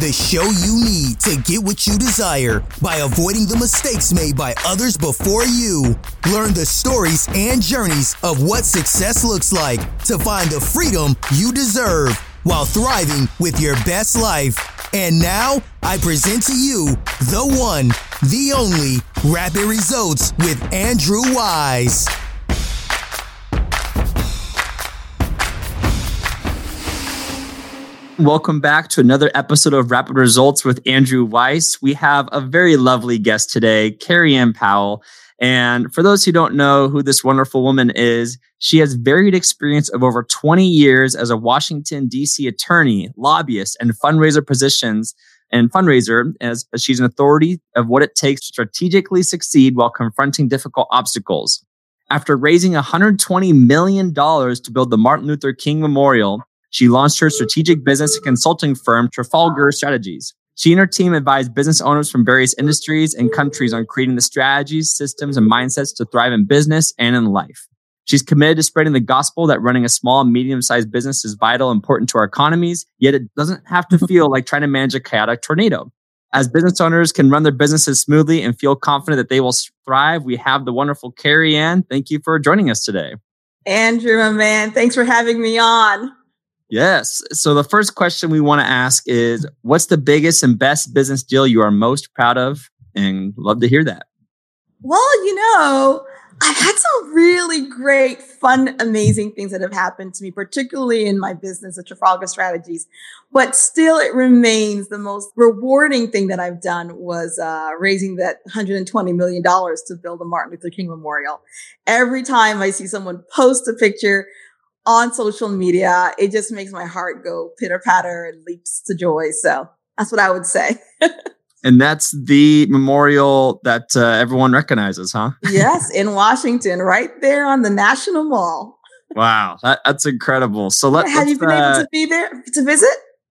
the show you need to get what you desire by avoiding the mistakes made by others before you. Learn the stories and journeys of what success looks like to find the freedom you deserve while thriving with your best life. And now I present to you the one, the only Rapid Results with Andrew Weiss. Welcome back to another episode of Rapid Results with Andrew Weiss. We have a very lovely guest today, Kerry-Ann Powell. And for those who don't know who this wonderful woman is, she has varied experience of over 20 years as a Washington, D.C. attorney, lobbyist, and fundraiser positions and fundraiser as she's an authority of what it takes to strategically succeed while confronting difficult obstacles. After raising $120 million to build the Martin Luther King Memorial, she launched her strategic business consulting firm, Trafalgar Strategies. She and her team advise business owners from various industries and countries on creating the strategies, systems, and mindsets to thrive in business and in life. She's committed to spreading the gospel that running a small, medium sized business is vital, important to our economies, yet it doesn't have to feel like trying to manage a chaotic tornado. As business owners can run their businesses smoothly and feel confident that they will thrive, we have the wonderful Kerry-Ann. Thank you for joining us today. Andrew, my man, thanks for having me on. Yes. So the first question we want to ask is what's the biggest and best business deal you are most proud of? And love to hear that. Well, you know, I've had some really great, fun, amazing things that have happened to me, particularly in my business at Trafalgar Strategies. But still, it remains the most rewarding thing that I've done was uh, raising that $120 million to build the Martin Luther King Memorial. Every time I see someone post a picture on social media, it just makes my heart go pitter patter and leaps to joy. So that's what I would say. and that's the memorial that uh, everyone recognizes, huh? yes, in Washington, right there on the National Mall. Wow, that, that's incredible. So let, have you been uh, able to be there to visit?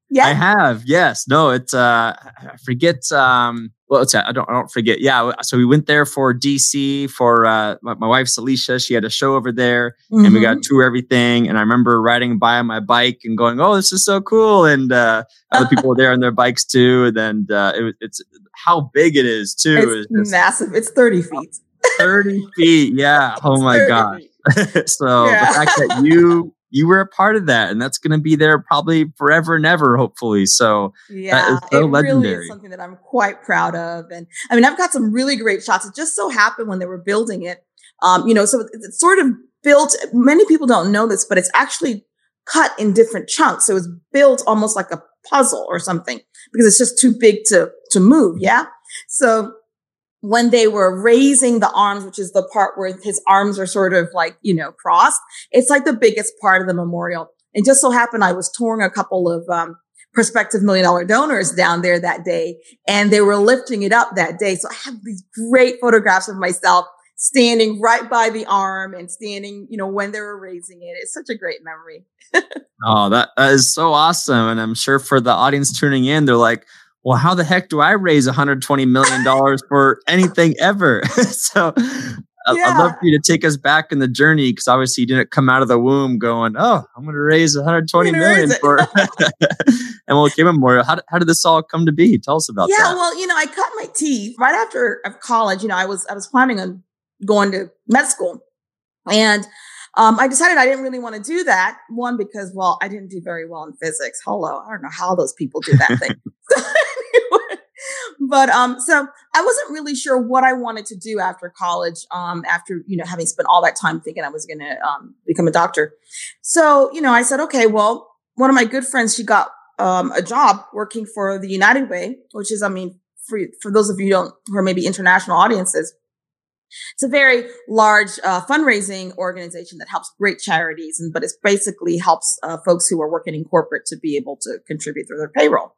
Yeah, I have. Yes. No, it's uh, I forget. Um, well, it's I don't I don't forget. Yeah. So we went there for DC for uh, my, my wife's Alicia. She had a show over there, mm-hmm. and we got mm-hmm. to tour everything. And I remember riding by on my bike and going, "Oh, this is so cool!" And uh, other people were there on their bikes too. And then uh, it, it's how big it is too. It's massive. It's thirty feet. 30 feet. Yeah. Oh my gosh. so yeah. the fact that you you were a part of that and that's going to be there probably forever and ever hopefully so yeah so it legendary. really is something that i'm quite proud of and i mean i've got some really great shots it just so happened when they were building it um, you know so it's sort of built many people don't know this but it's actually cut in different chunks so it's built almost like a puzzle or something because it's just too big to to move yeah so when they were raising the arms, which is the part where his arms are sort of like, you know, crossed, it's like the biggest part of the memorial. And just so happened I was touring a couple of, um, prospective million dollar donors down there that day and they were lifting it up that day. So I have these great photographs of myself standing right by the arm and standing, you know, when they were raising it. It's such a great memory. oh, that, that is so awesome. And I'm sure for the audience tuning in, they're like, well, how the heck do I raise $120 million for anything ever? so yeah. I'd love for you to take us back in the journey because obviously you didn't come out of the womb going, oh, I'm going to raise 120 million for MLK Memorial. How, how did this all come to be? Tell us about yeah, that. Yeah, well, you know, I cut my teeth right after college. You know, I was I was planning on going to med school, and um, I decided I didn't really want to do that. One, because, well, I didn't do very well in physics. Hello. I don't know how those people do that thing. but, um, so I wasn't really sure what I wanted to do after college. Um, after, you know, having spent all that time thinking I was going to, um, become a doctor. So, you know, I said, okay, well, one of my good friends, she got, um, a job working for the United Way, which is, I mean, for, for those of you don't, who are maybe international audiences, it's a very large uh, fundraising organization that helps great charities, and but it basically helps uh, folks who are working in corporate to be able to contribute through their payroll.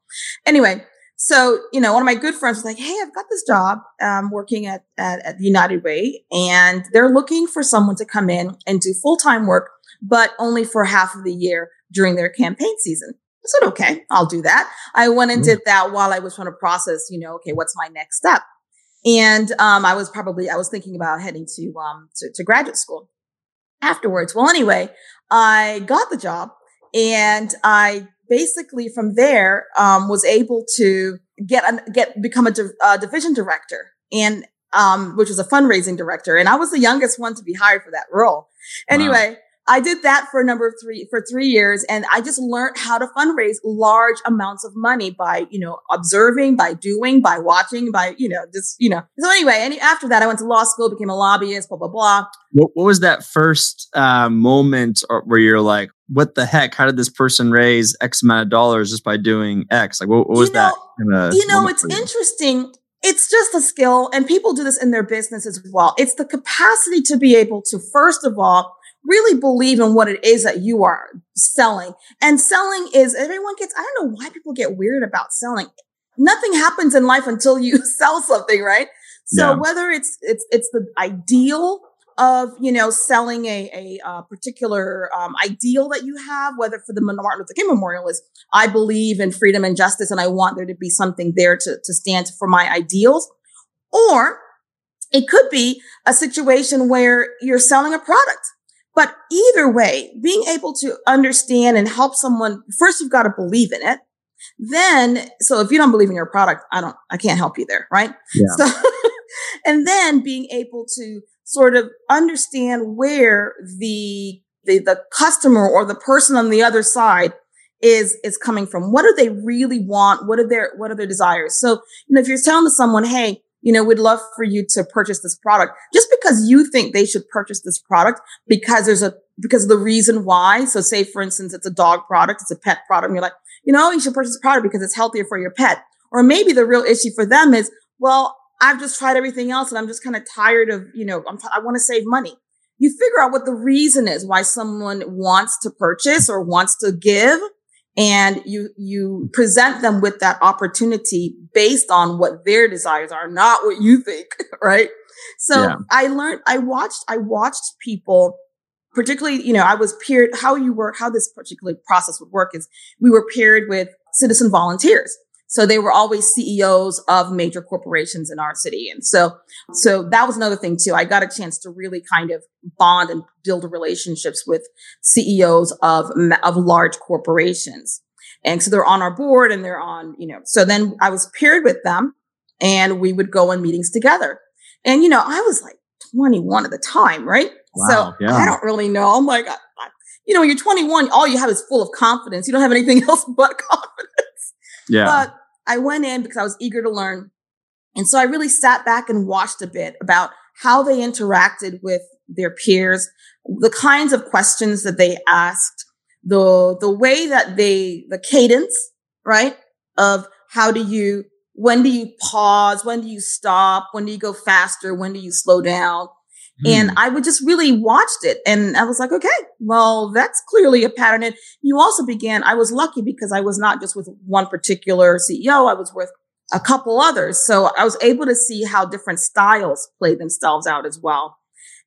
Anyway, so you know, one of my good friends was like, "Hey, I've got this job um, working at, at at the United Way, and they're looking for someone to come in and do full time work, but only for half of the year during their campaign season." I said, "Okay, I'll do that." I went and did that while I was trying to process, you know, okay, what's my next step? And um, I was probably I was thinking about heading to um to, to graduate school afterwards. Well, anyway, I got the job and I basically from there, um, was able to get, a, get, become a di- uh, division director and, um, which was a fundraising director. And I was the youngest one to be hired for that role. Anyway, wow. I did that for a number of three, for three years. And I just learned how to fundraise large amounts of money by, you know, observing, by doing, by watching, by, you know, just, you know. So anyway, and after that, I went to law school, became a lobbyist, blah, blah, blah. What, what was that first uh, moment where you're like, what the heck? How did this person raise X amount of dollars just by doing X? Like, what, what was you know, that? you know, it's interesting it's just a skill and people do this in their business as well. It's the capacity to be able to, first of all, really believe in what it is that you are selling. And selling is everyone gets, I don't know why people get weird about selling. Nothing happens in life until you sell something, right? So yeah. whether it's, it's, it's the ideal of, you know, selling a, a, a particular um, ideal that you have, whether for the Martin Luther King Memorial is, I believe in freedom and justice and I want there to be something there to, to stand for my ideals. Or it could be a situation where you're selling a product but either way, being able to understand and help someone, first you've got to believe in it. Then, so if you don't believe in your product, I don't, I can't help you there, right? Yeah. So, and then being able to sort of understand where the, the, the customer or the person on the other side is is coming from. What do they really want? What are their what are their desires? So, you know, if you're telling someone, hey, you know, we'd love for you to purchase this product just because you think they should purchase this product because there's a, because of the reason why. So say, for instance, it's a dog product, it's a pet product. And you're like, you know, you should purchase this product because it's healthier for your pet. Or maybe the real issue for them is, well, I've just tried everything else and I'm just kind of tired of, you know, I'm t- I want to save money. You figure out what the reason is why someone wants to purchase or wants to give and you you present them with that opportunity based on what their desires are not what you think right so yeah. i learned i watched i watched people particularly you know i was paired how you work how this particular process would work is we were paired with citizen volunteers so they were always CEOs of major corporations in our city. And so, so that was another thing too. I got a chance to really kind of bond and build relationships with CEOs of, of large corporations. And so they're on our board and they're on, you know, so then I was paired with them and we would go in meetings together. And, you know, I was like 21 at the time, right? Wow, so yeah. I don't really know. I'm like, I, I, you know, when you're 21, all you have is full of confidence. You don't have anything else but confidence. Yeah. But I went in because I was eager to learn. And so I really sat back and watched a bit about how they interacted with their peers, the kinds of questions that they asked, the, the way that they, the cadence, right? Of how do you, when do you pause? When do you stop? When do you go faster? When do you slow down? And hmm. I would just really watched it and I was like, okay, well, that's clearly a pattern. And you also began, I was lucky because I was not just with one particular CEO. I was with a couple others. So I was able to see how different styles play themselves out as well.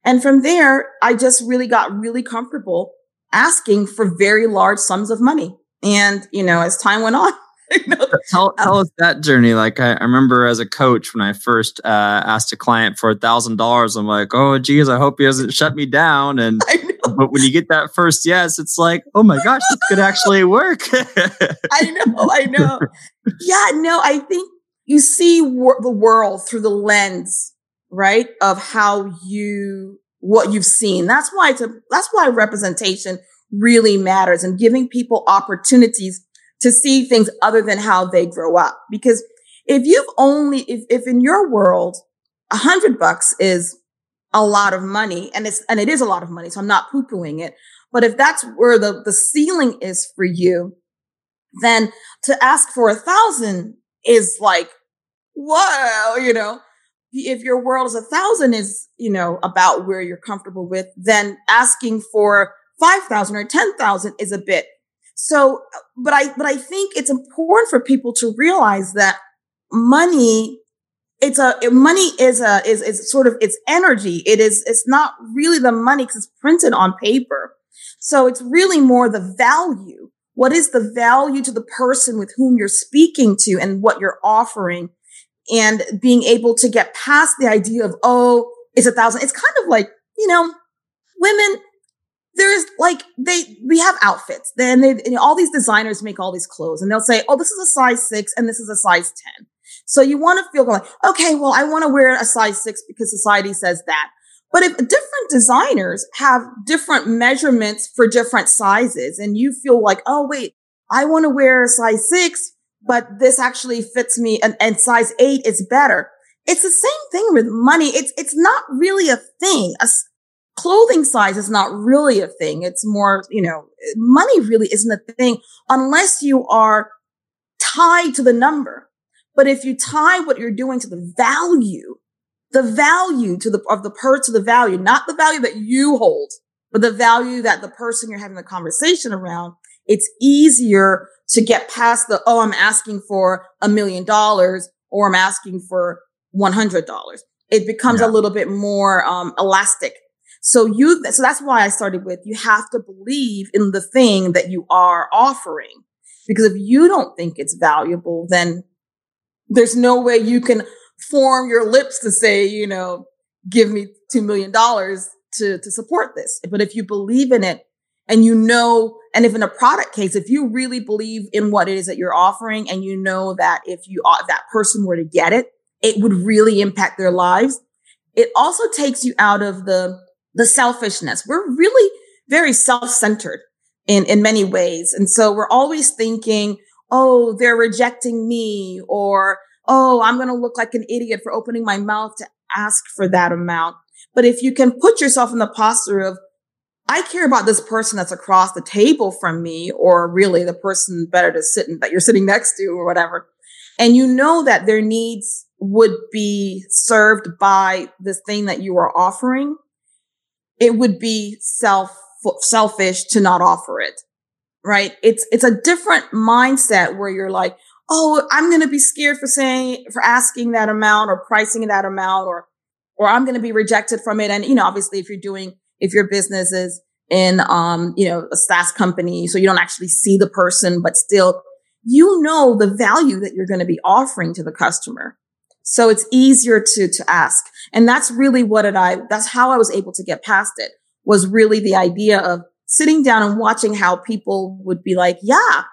And from there, I just really got really comfortable asking for very large sums of money. And, you know, as time went on, tell, us that journey. Like I, I, remember as a coach when I first uh, asked a client for a thousand dollars, I'm like, oh geez, I hope he doesn't shut me down. And but when you get that first yes, it's like, oh my gosh, this could actually work. I know, I know. Yeah, no, I think you see wor- the world through the lens, right, of how you what you've seen. That's why it's a, that's why representation really matters and giving people opportunities to see things other than how they grow up. Because if you've only, if, if in your world, a hundred bucks is a lot of money and it's, and it is a lot of money. So I'm not poo pooing it. But if that's where the, the ceiling is for you, then to ask for a thousand is like, whoa, you know, if your world is a thousand is, you know, about where you're comfortable with, then asking for 5,000 or 10,000 is a bit so, but I, but I think it's important for people to realize that money, it's a, money is a, is, is sort of, it's energy. It is, it's not really the money because it's printed on paper. So it's really more the value. What is the value to the person with whom you're speaking to and what you're offering? And being able to get past the idea of, oh, it's a thousand. It's kind of like, you know, women, there's like they we have outfits. Then they know, all these designers make all these clothes and they'll say oh this is a size six and this is a size 10 so you want to feel like okay well i want to wear a size six because society says that. But if different designers have different measurements for different sizes and you feel like oh wait i want to wear a size six but this actually fits me and, and size eight is better. It's the same thing with money. It's it's not really a thing. A, clothing size is not really a thing. It's more, you know, money really isn't a thing unless you are tied to the number. But if you tie what you're doing to the value, the value to the, of the per to the value, not the value that you hold, but the value that the person you're having the conversation around, it's easier to get past the, oh, I'm asking for a million dollars or I'm asking for $100. It becomes yeah. a little bit more um, elastic so you, so that's why I started with you have to believe in the thing that you are offering. Because if you don't think it's valuable, then there's no way you can form your lips to say, you know, give me $2 million to, to support this. But if you believe in it and you know, and if in a product case, if you really believe in what it is that you're offering and you know that if you, if that person were to get it, it would really impact their lives. It also takes you out of the the selfishness. We're really very self-centered in, in many ways. And so we're always thinking, oh, they're rejecting me or, oh, I'm going to look like an idiot for opening my mouth to ask for that amount. But if you can put yourself in the posture of, I care about this person that's across the table from me, or really the person better to sit in, that you're sitting next to or whatever. And you know that their needs would be served by this thing that you are offering it would be self selfish to not offer it. Right? It's it's a different mindset where you're like, "Oh, I'm going to be scared for saying for asking that amount or pricing that amount or or I'm going to be rejected from it." And you know, obviously if you're doing if your business is in um, you know, a SaaS company, so you don't actually see the person, but still you know the value that you're going to be offering to the customer. So it's easier to, to ask. And that's really what it, I, that's how I was able to get past it was really the idea of sitting down and watching how people would be like, yeah,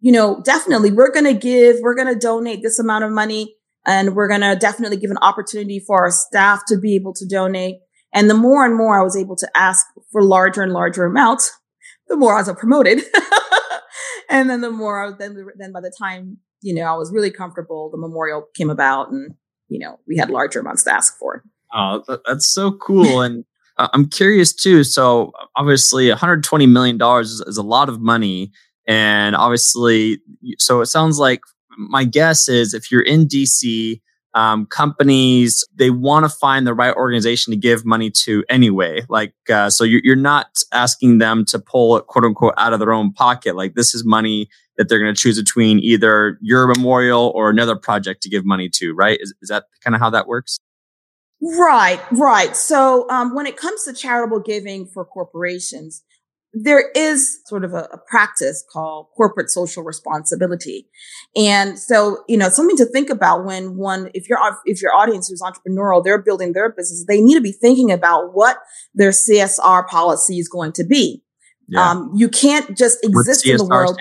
you know, definitely we're going to give, we're going to donate this amount of money and we're going to definitely give an opportunity for our staff to be able to donate. And the more and more I was able to ask for larger and larger amounts, the more I was promoted. and then the more then, then by the time you know, I was really comfortable. The memorial came about and, you know, we had larger amounts to ask for. Oh, that's so cool. and uh, I'm curious too. So obviously 120 million dollars is, is a lot of money. And obviously, so it sounds like my guess is if you're in DC, um, companies they want to find the right organization to give money to anyway like uh, so you're, you're not asking them to pull it quote unquote out of their own pocket like this is money that they're going to choose between either your memorial or another project to give money to, right? Is, is that kind of how that works? Right, right. So um, when it comes to charitable giving for corporations, there is sort of a, a, practice called corporate social responsibility. And so, you know, something to think about when one, if your, if your audience is entrepreneurial, they're building their business, they need to be thinking about what their CSR policy is going to be. Yeah. Um, you can't just exist in the world.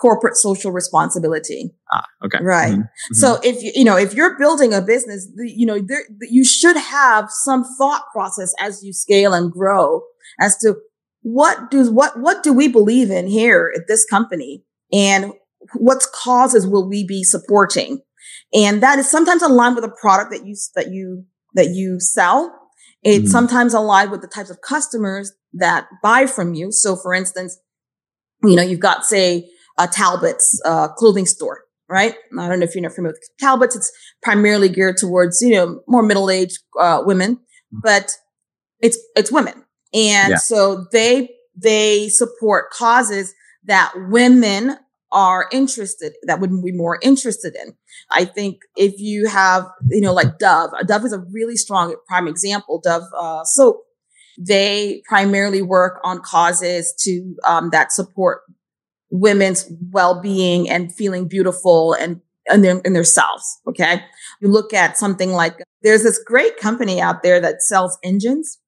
Corporate social responsibility. Ah, okay. Right. Mm-hmm. mm-hmm. So if you, you know, if you're building a business, you know, there, you should have some thought process as you scale and grow as to what do, what, what do we believe in here at this company and what causes will we be supporting? And that is sometimes aligned with a product that you, that you, that you sell. It's mm-hmm. sometimes aligned with the types of customers that buy from you. So for instance, you know, you've got, say, uh, Talbot's uh, clothing store, right? I don't know if you're not familiar with Talbot's. It's primarily geared towards you know more middle aged uh, women, mm-hmm. but it's it's women, and yeah. so they they support causes that women are interested that would be more interested in. I think if you have you know like Dove, Dove is a really strong prime example. Dove uh, soap they primarily work on causes to um, that support women's well-being and feeling beautiful and in, their, in themselves. Okay. You look at something like there's this great company out there that sells engines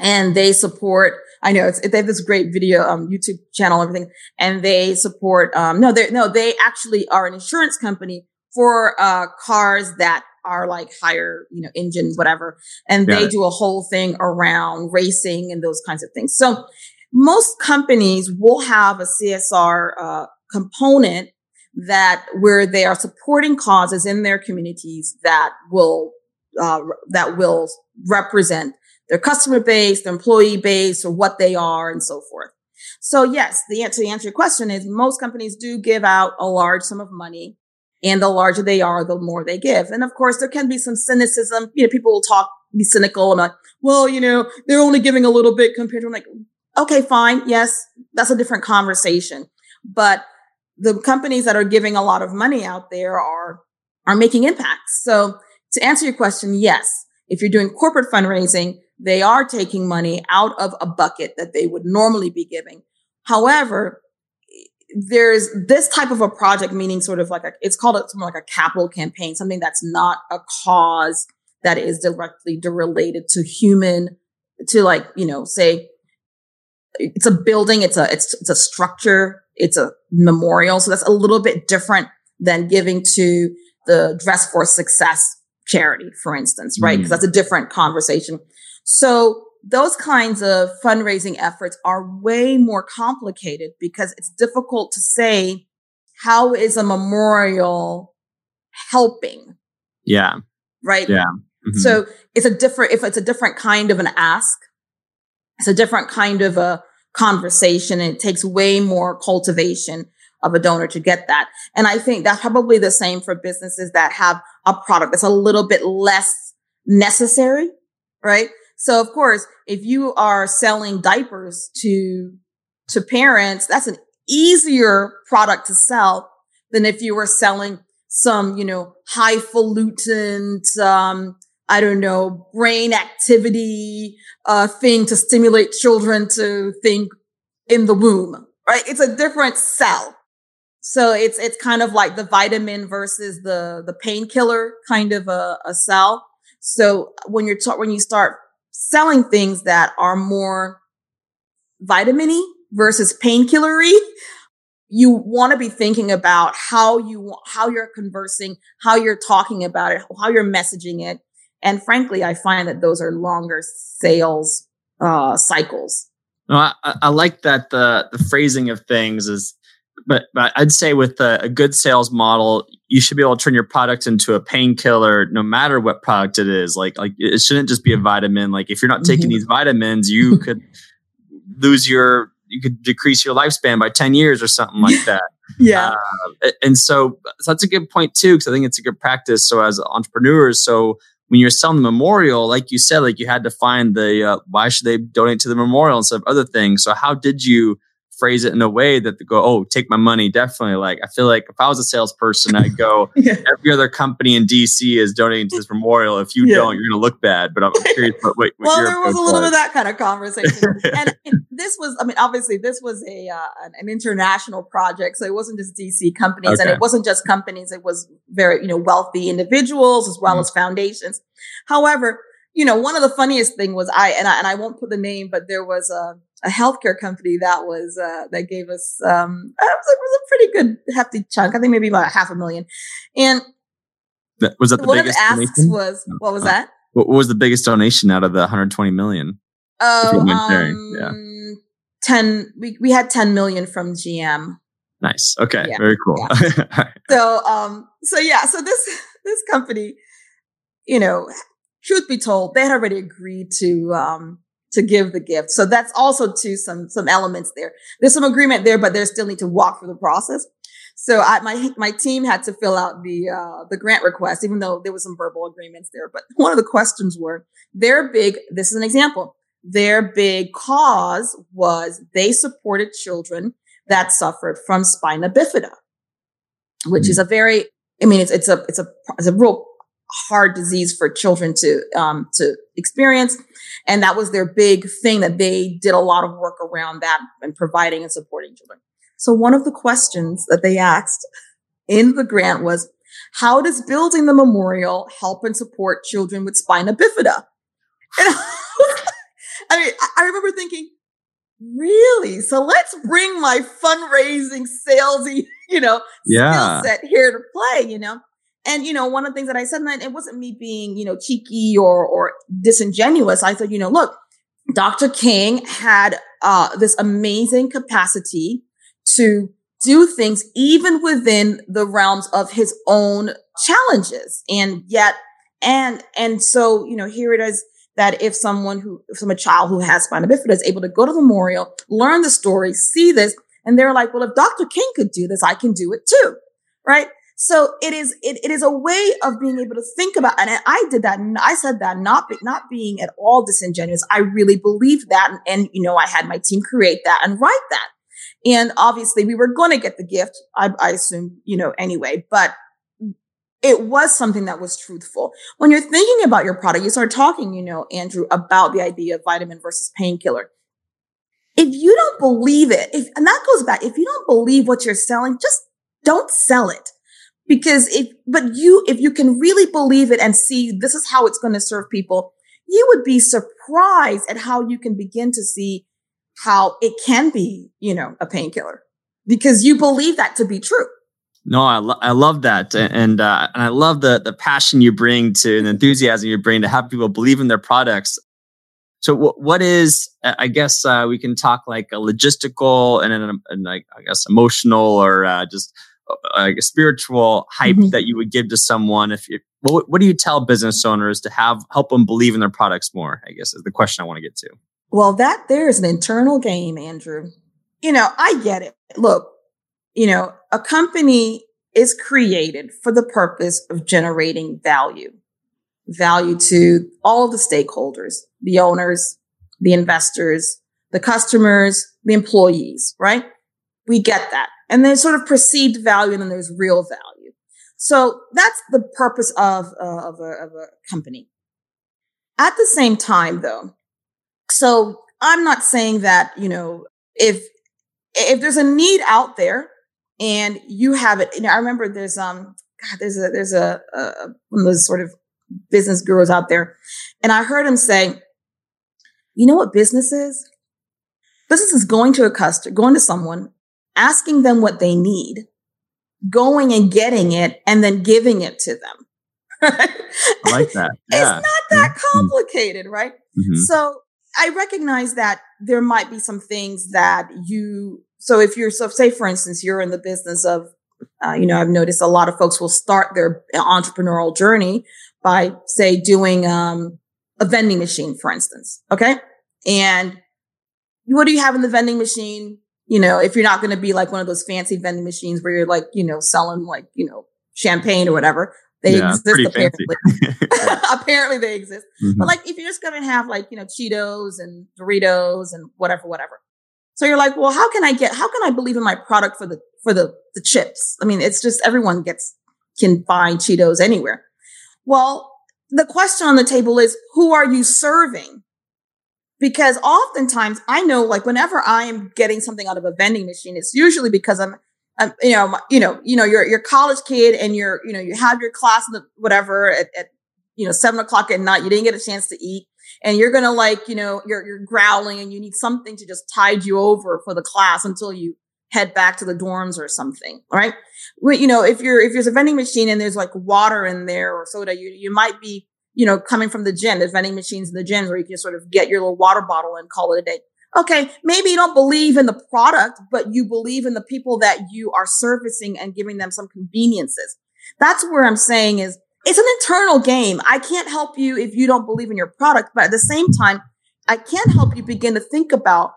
and they support I know it's, they have this great video, um, YouTube channel, everything, and they support, um, no, they no, they actually are an insurance company for, uh, cars that are like higher, you know, engine, whatever. And they do a whole thing around racing and those kinds of things. So most companies will have a CSR, uh, component that where they are supporting causes in their communities that will, uh, that will represent their customer base, their employee base, or what they are, and so forth. So yes, the answer to the answer your question is most companies do give out a large sum of money. And the larger they are, the more they give. And of course, there can be some cynicism. You know, people will talk, be cynical and like, well, you know, they're only giving a little bit compared to like, okay, fine. Yes, that's a different conversation. But the companies that are giving a lot of money out there are, are making impacts. So to answer your question, yes, if you're doing corporate fundraising, they are taking money out of a bucket that they would normally be giving. However, there's this type of a project, meaning sort of like a, it's called a, something like a capital campaign, something that's not a cause that is directly related to human, to like, you know, say it's a building, it's a, it's, it's a structure, it's a memorial. So that's a little bit different than giving to the Dress for Success charity, for instance, right? Because mm. that's a different conversation. So those kinds of fundraising efforts are way more complicated because it's difficult to say how is a memorial helping? Yeah. Right. Yeah. Mm-hmm. So it's a different, if it's a different kind of an ask, it's a different kind of a conversation and it takes way more cultivation of a donor to get that. And I think that's probably the same for businesses that have a product that's a little bit less necessary, right? So of course, if you are selling diapers to, to parents, that's an easier product to sell than if you were selling some, you know, highfalutin, um, I don't know, brain activity, uh, thing to stimulate children to think in the womb, right? It's a different cell. So it's, it's kind of like the vitamin versus the, the painkiller kind of a, a sell. So when you're ta- when you start selling things that are more vitamin versus painkillery, you want to be thinking about how you how you're conversing, how you're talking about it, how you're messaging it. And frankly, I find that those are longer sales uh, cycles. No, I, I like that the the phrasing of things is but but I'd say with a, a, good sales model, you should be able to turn your product into a painkiller, no matter what product it is. Like like it shouldn't just be a vitamin. Like if you're not taking mm-hmm. these vitamins, you could lose your you could decrease your lifespan by 10 years or something like that. yeah. Uh, and so, so that's a good point too, because I think it's a good practice. So as entrepreneurs, so when you're selling the memorial, like you said, like you had to find the uh, why should they donate to the memorial instead of other things. So how did you phrase it in a way that they go, oh, take my money. Definitely. Like, I feel like if I was a salesperson, I'd go, yeah. every other company in DC is donating to this memorial. If you yeah. don't, you're going to look bad. But I'm curious what, what, well, there was a little bit of that kind of conversation. and, and, this was, I mean, obviously, this was a uh, an, international project. So it wasn't just DC companies okay. and it wasn't just companies. It was very, you know, wealthy individuals as well mm. as foundations. However, you know, one of the funniest thing was I, and I, and I won't put the name, but there was a, a healthcare company that was, uh, that gave us, um, it was, it was a pretty good hefty chunk. I think maybe about half a million. And was that the one biggest of the asks donation? was, what was uh, that? What was the biggest donation out of the 120 million? Oh, um, yeah. 10, we, we had 10 million from GM. Nice. Okay. Yeah. Very cool. Yeah. so, um, so yeah, so this, this company, you know, truth be told, they had already agreed to um, to give the gift. So that's also to some some elements there. There's some agreement there, but they still need to walk through the process. So I, my my team had to fill out the uh, the grant request, even though there was some verbal agreements there. But one of the questions were their big. This is an example. Their big cause was they supported children that suffered from spina bifida, which mm-hmm. is a very. I mean, it's it's a it's a it's a real hard disease for children to um, to experience, and that was their big thing that they did a lot of work around that and providing and supporting children. So one of the questions that they asked in the grant was, "How does building the memorial help and support children with spina bifida?" And, I mean, I remember thinking, really? So let's bring my fundraising, salesy, you know, yeah. skill set here to play, you know? And, you know, one of the things that I said, and it wasn't me being, you know, cheeky or, or disingenuous. I said, you know, look, Dr. King had, uh, this amazing capacity to do things even within the realms of his own challenges. And yet, and, and so, you know, here it is that if someone who, from a child who has spina bifida is able to go to the memorial, learn the story, see this, and they're like, well, if Dr. King could do this, I can do it too. Right. So it is, it, it is a way of being able to think about, and I did that. And I said that not, be, not being at all disingenuous. I really believed that. And, and, you know, I had my team create that and write that. And obviously we were going to get the gift. I, I assume, you know, anyway, but it was something that was truthful. When you're thinking about your product, you start talking, you know, Andrew, about the idea of vitamin versus painkiller. If you don't believe it, if, and that goes back, if you don't believe what you're selling, just don't sell it. Because if, but you, if you can really believe it and see this is how it's going to serve people, you would be surprised at how you can begin to see how it can be, you know, a painkiller because you believe that to be true. No, I, lo- I love that, and uh, and I love the the passion you bring to and the enthusiasm you bring to have people believe in their products. So, what is? I guess uh, we can talk like a logistical and, and, and like I guess emotional or uh, just like a spiritual hype mm-hmm. that you would give to someone. If you, what, what do you tell business owners to have help them believe in their products more? I guess is the question I want to get to. Well, that there is an internal game, Andrew. You know, I get it. Look, you know, a company is created for the purpose of generating value, value to all of the stakeholders, the owners, the investors, the customers, the employees, right? We get that. And there's sort of perceived value and then there's real value. So that's the purpose of, uh, of, a, of a company. At the same time, though, so I'm not saying that, you know, if, if there's a need out there and you have it, you know, I remember there's, um, God, there's a, there's a, one of those sort of business gurus out there. And I heard him say, you know what business is? Business is going to a customer, going to someone, asking them what they need, going and getting it, and then giving it to them. Right? I like that. Yeah. It's not that complicated, right? Mm-hmm. So I recognize that there might be some things that you, so if you're, so say for instance, you're in the business of, uh, you know, I've noticed a lot of folks will start their entrepreneurial journey by say doing, um, a vending machine, for instance. Okay. And what do you have in the vending machine? You know, if you're not going to be like one of those fancy vending machines where you're like, you know, selling like, you know, champagne or whatever, they yeah, exist apparently. apparently they exist. Mm-hmm. But like if you're just gonna have like, you know, Cheetos and Doritos and whatever, whatever. So you're like, well, how can I get how can I believe in my product for the for the the chips? I mean, it's just everyone gets can buy Cheetos anywhere. Well, the question on the table is who are you serving? Because oftentimes I know like whenever I am getting something out of a vending machine, it's usually because I'm um, you know, you know, you know, you're you're college kid and you're, you know, you have your class whatever at, at you know seven o'clock at night. You didn't get a chance to eat, and you're gonna like, you know, you're you're growling and you need something to just tide you over for the class until you head back to the dorms or something. Right? You know, if you're if there's a vending machine and there's like water in there or soda, you you might be you know, coming from the gym, there's vending machines in the gyms where you can sort of get your little water bottle and call it a day okay, maybe you don't believe in the product, but you believe in the people that you are servicing and giving them some conveniences. That's where I'm saying is it's an internal game. I can't help you if you don't believe in your product, but at the same time, I can help you begin to think about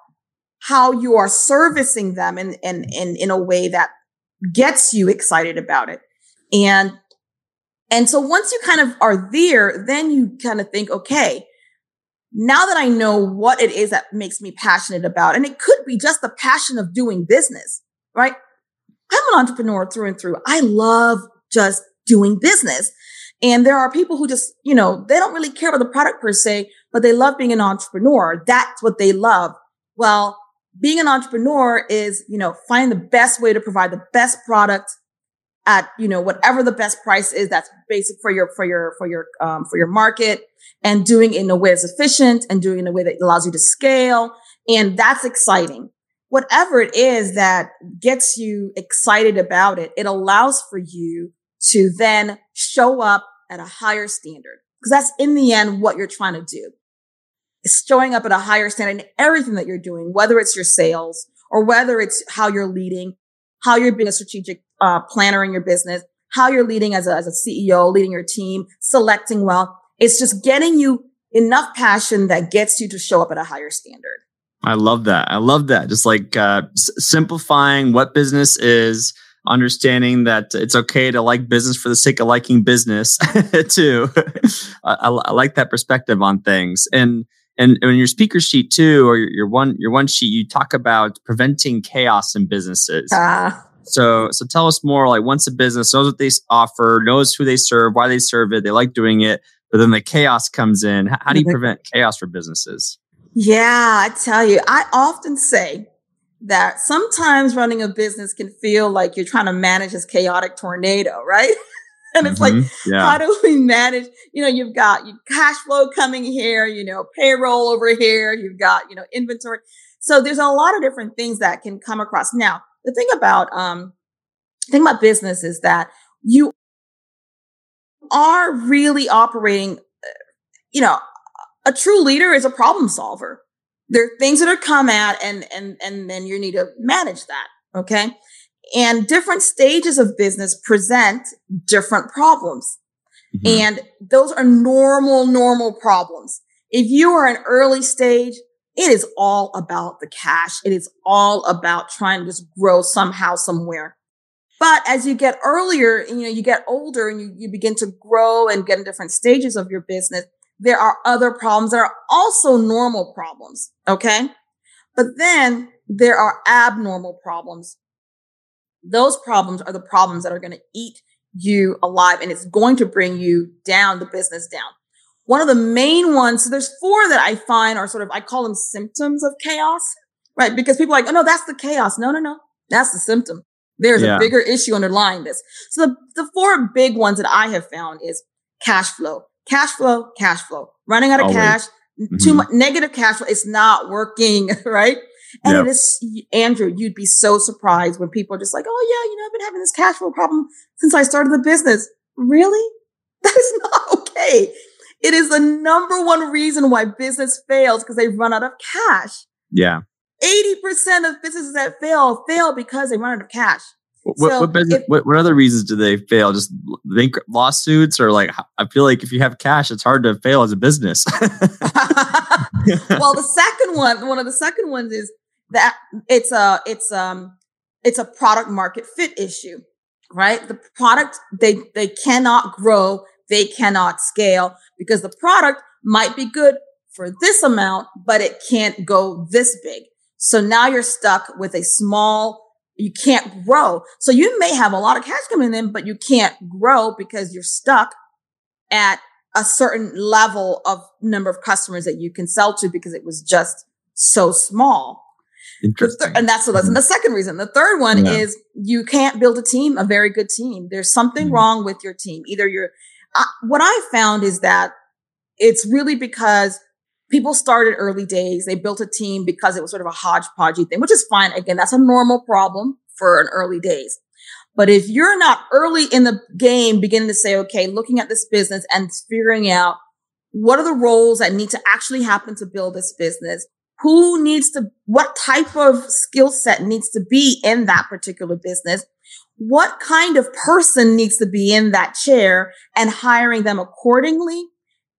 how you are servicing them in, in, in, in a way that gets you excited about it. And, and so once you kind of are there, then you kind of think, okay, now that I know what it is that makes me passionate about, and it could be just the passion of doing business, right? I'm an entrepreneur through and through. I love just doing business. And there are people who just, you know, they don't really care about the product per se, but they love being an entrepreneur. That's what they love. Well, being an entrepreneur is, you know, find the best way to provide the best product at you know whatever the best price is that's basic for your for your for your um, for your market and doing it in a way that's efficient and doing it in a way that allows you to scale. And that's exciting. Whatever it is that gets you excited about it it allows for you to then show up at a higher standard. Because that's in the end what you're trying to do. Is showing up at a higher standard in everything that you're doing whether it's your sales or whether it's how you're leading how you're being a strategic uh, planner in your business, how you're leading as a, as a CEO, leading your team, selecting well. It's just getting you enough passion that gets you to show up at a higher standard. I love that. I love that. Just like uh, s- simplifying what business is, understanding that it's okay to like business for the sake of liking business too. I, I, I, like that perspective on things. And and in your speaker sheet too, or your, your one your one sheet, you talk about preventing chaos in businesses. Uh. So, so tell us more. Like, once a business knows what they offer, knows who they serve, why they serve it, they like doing it, but then the chaos comes in. How, how do you prevent chaos for businesses? Yeah, I tell you, I often say that sometimes running a business can feel like you're trying to manage this chaotic tornado, right? and it's mm-hmm. like, yeah. how do we manage? You know, you've got you cash flow coming here, you know, payroll over here, you've got, you know, inventory. So there's a lot of different things that can come across. Now, the thing about um the thing about business is that you are really operating you know a true leader is a problem solver. There are things that are come at and and and then you need to manage that okay? And different stages of business present different problems. Mm-hmm. and those are normal normal problems. If you are an early stage it is all about the cash. It is all about trying to just grow somehow, somewhere. But as you get earlier, you know, you get older and you, you begin to grow and get in different stages of your business, there are other problems that are also normal problems. Okay. But then there are abnormal problems. Those problems are the problems that are going to eat you alive and it's going to bring you down, the business down. One of the main ones, so there's four that I find are sort of, I call them symptoms of chaos, right? Because people are like, oh no, that's the chaos. No, no, no. That's the symptom. There's yeah. a bigger issue underlying this. So the, the four big ones that I have found is cash flow, cash flow, cash flow, running out of Always. cash, mm-hmm. too much negative cash flow. It's not working, right? And yep. it is, Andrew, you'd be so surprised when people are just like, oh yeah, you know, I've been having this cash flow problem since I started the business. Really? That is not okay. It is the number one reason why business fails because they run out of cash. Yeah. 80% of businesses that fail fail because they run out of cash. What, so what, business, if, what, what, other reasons do they fail? Just bank lawsuits or like, I feel like if you have cash, it's hard to fail as a business. well, the second one, one of the second ones is that it's a, it's, um, it's a product market fit issue, right? The product, they, they cannot grow they cannot scale because the product might be good for this amount, but it can't go this big. So now you're stuck with a small, you can't grow. So you may have a lot of cash coming in, but you can't grow because you're stuck at a certain level of number of customers that you can sell to because it was just so small. Interesting. Th- and that's, that's mm-hmm. the second reason. The third one yeah. is you can't build a team, a very good team. There's something mm-hmm. wrong with your team. Either you're What I found is that it's really because people started early days. They built a team because it was sort of a hodgepodgey thing, which is fine. Again, that's a normal problem for an early days. But if you're not early in the game, beginning to say, okay, looking at this business and figuring out what are the roles that need to actually happen to build this business? Who needs to, what type of skill set needs to be in that particular business? What kind of person needs to be in that chair and hiring them accordingly.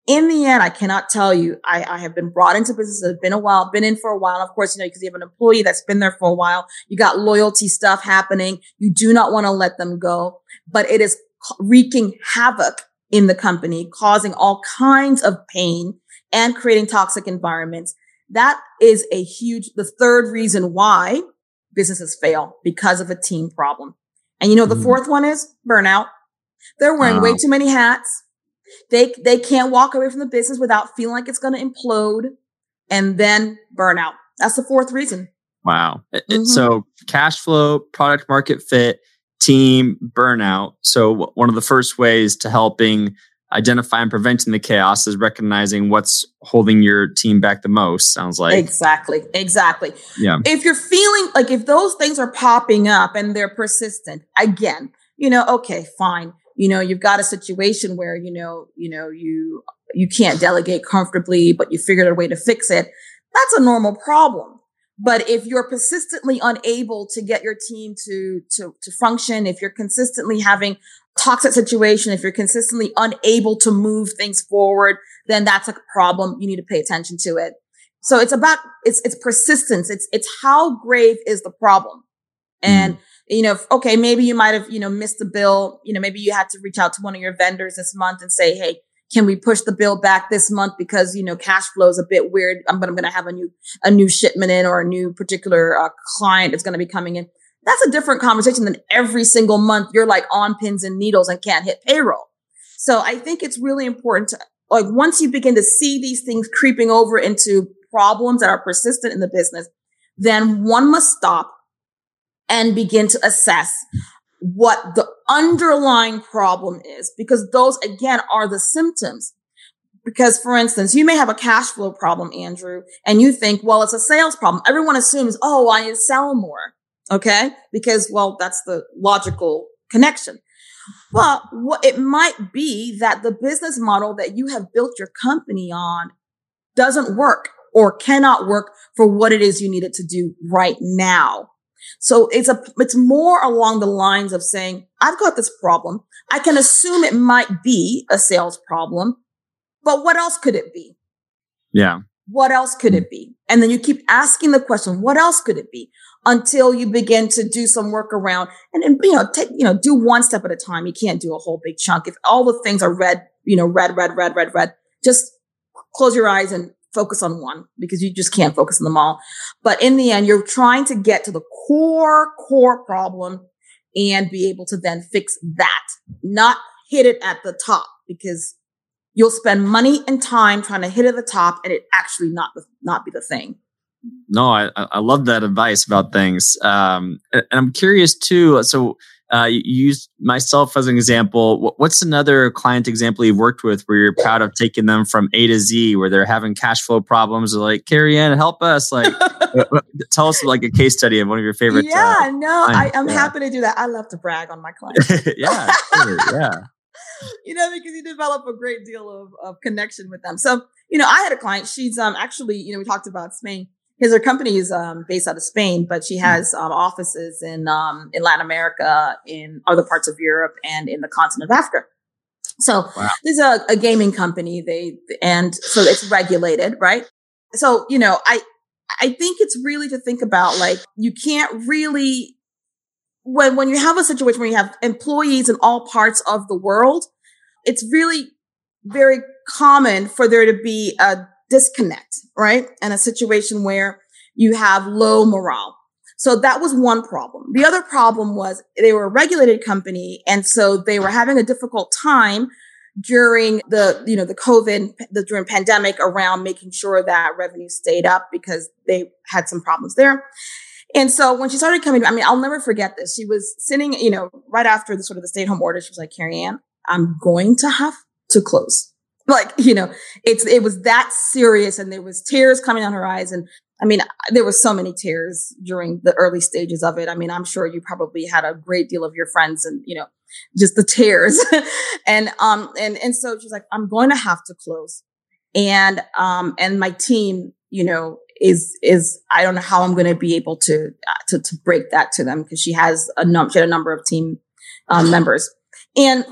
In the end, I cannot tell you. I, I have been brought into business. It's been a while, been in for a while. Of course, you know, because you have an employee that's been there for a while. You got loyalty stuff happening. You do not want to let them go, but it is wreaking havoc in the company, causing all kinds of pain and creating toxic environments. That is a huge, the third reason why businesses fail because of a team problem. And you know, the mm. fourth one is burnout. They're wearing way too many hats. They, they can't walk away from the business without feeling like it's going to implode and then burnout. That's the fourth reason. Wow. Mm-hmm. So cash flow, product market fit, team burnout. So one of the first ways to helping identify and preventing the chaos is recognizing what's holding your team back the most sounds like. Exactly exactly. Yeah. If you're feeling like if those things are popping up and they're persistent again you know okay fine. You know you've got a situation where you know you know you you can't delegate comfortably but you figured a way to fix it that's a normal problem. But if you're persistently unable to get your team to to to function if you're consistently having toxic situation, if you're consistently unable to move things forward, then that's a problem. You need to pay attention to it. So it's about, it's, it's persistence. It's, it's how grave is the problem. And, mm. you know, okay, maybe you might have, you know, missed the bill. You know, maybe you had to reach out to one of your vendors this month and say, Hey, can we push the bill back this month because you know cash flow is a bit weird i'm, I'm going to have a new a new shipment in or a new particular uh, client that's going to be coming in that's a different conversation than every single month you're like on pins and needles and can't hit payroll. So I think it's really important to like once you begin to see these things creeping over into problems that are persistent in the business, then one must stop and begin to assess what the underlying problem is because those again are the symptoms. Because for instance, you may have a cash flow problem, Andrew, and you think, well, it's a sales problem. Everyone assumes, oh, I need to sell more. Okay. Because, well, that's the logical connection. Well, what it might be that the business model that you have built your company on doesn't work or cannot work for what it is you need it to do right now. So it's a, it's more along the lines of saying, I've got this problem. I can assume it might be a sales problem, but what else could it be? Yeah. What else could it be? And then you keep asking the question, what else could it be? Until you begin to do some work around and, and, you know, take, you know, do one step at a time. You can't do a whole big chunk. If all the things are red, you know, red, red, red, red, red, just close your eyes and focus on one because you just can't focus on them all. But in the end, you're trying to get to the core, core problem and be able to then fix that, not hit it at the top because you'll spend money and time trying to hit at the top and it actually not not be the thing no i i love that advice about things um and i'm curious too so uh, you use myself as an example. What's another client example you've worked with where you're proud of taking them from A to Z, where they're having cash flow problems? Or like, Kerry-Ann, help us! Like, tell us like a case study of one of your favorite. Yeah, uh, no, I, am yeah. happy to do that. I love to brag on my clients. yeah, sure, yeah. you know, because you develop a great deal of, of connection with them. So, you know, I had a client, she's um actually, you know, we talked about Spain. His her company is um based out of Spain, but she hmm. has um offices in um in Latin America, in other parts of Europe, and in the continent of Africa. So wow. there's a, a gaming company. They and so it's regulated, right? So you know, I I think it's really to think about like you can't really when when you have a situation where you have employees in all parts of the world, it's really very common for there to be a disconnect, right? And a situation where you have low morale. So that was one problem. The other problem was they were a regulated company. And so they were having a difficult time during the, you know, the COVID, the during pandemic around making sure that revenue stayed up because they had some problems there. And so when she started coming, I mean, I'll never forget this. She was sitting, you know, right after the sort of the stay at home order. She was like, Kerry-Ann, I'm going to have to close. Like, you know, it's, it was that serious and there was tears coming on her eyes. And I mean, there was so many tears during the early stages of it. I mean, I'm sure you probably had a great deal of your friends and, you know, just the tears. and, um, and, and so she's like, I'm going to have to close. And, um, and my team, you know, is is I don't know how I'm going to be able to uh, to to break that to them because she has a num she had a number of team um, members, and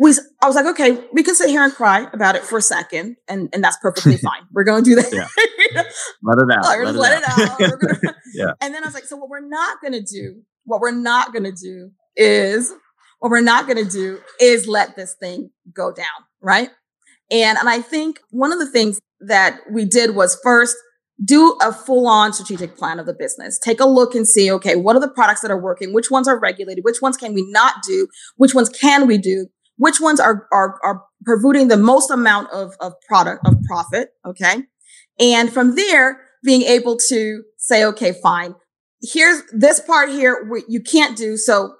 we I was like, okay, we can sit here and cry about it for a second, and and that's perfectly fine. We're going to do that. Yeah. let it out. let, let, it out. out. Gonna, yeah. And then I was like, so what we're not going to do, what we're not going to do is what we're not going to do is let this thing go down, right? And and I think one of the things that we did was first do a full on strategic plan of the business. Take a look and see, okay, what are the products that are working? Which ones are regulated? Which ones can we not do? Which ones can we do? Which ones are, are, are perverting the most amount of, of product, of profit? Okay. And from there, being able to say, okay, fine. here's this part here you can't do. So